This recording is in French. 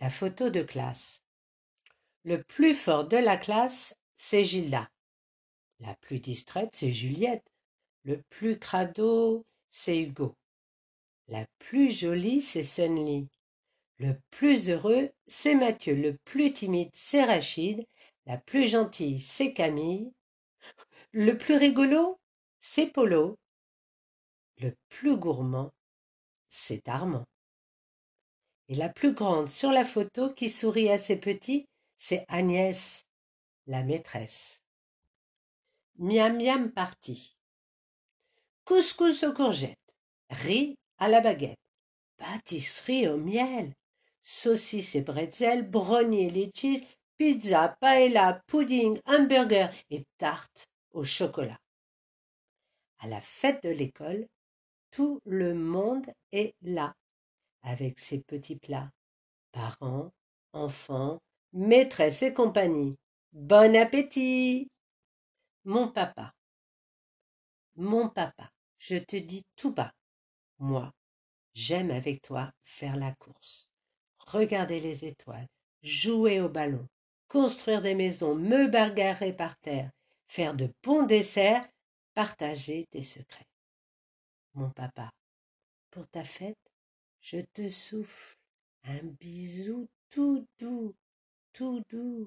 La photo de classe. Le plus fort de la classe, c'est Gilda. La plus distraite, c'est Juliette. Le plus crado, c'est Hugo. La plus jolie, c'est Sunny. Le plus heureux, c'est Mathieu. Le plus timide, c'est Rachid. La plus gentille, c'est Camille. Le plus rigolo, c'est Polo. Le plus gourmand, c'est Armand. Et la plus grande sur la photo qui sourit à ses petits, c'est Agnès, la maîtresse. Miam miam parti. Couscous aux courgettes, riz à la baguette, pâtisserie au miel, saucisses et bretzels, brownie et litchis, pizza, paella, pudding, hamburger et tarte au chocolat. À la fête de l'école, tout le monde est là, avec ses petits plats. Parents, enfants, maîtresses et compagnie. Bon appétit. Mon papa. Mon papa, je te dis tout bas. Moi, j'aime avec toi faire la course, regarder les étoiles, jouer au ballon, construire des maisons, me bagarrer par terre, faire de bons desserts, partager des secrets mon papa. Pour ta fête, je te souffle un bisou tout doux, tout doux.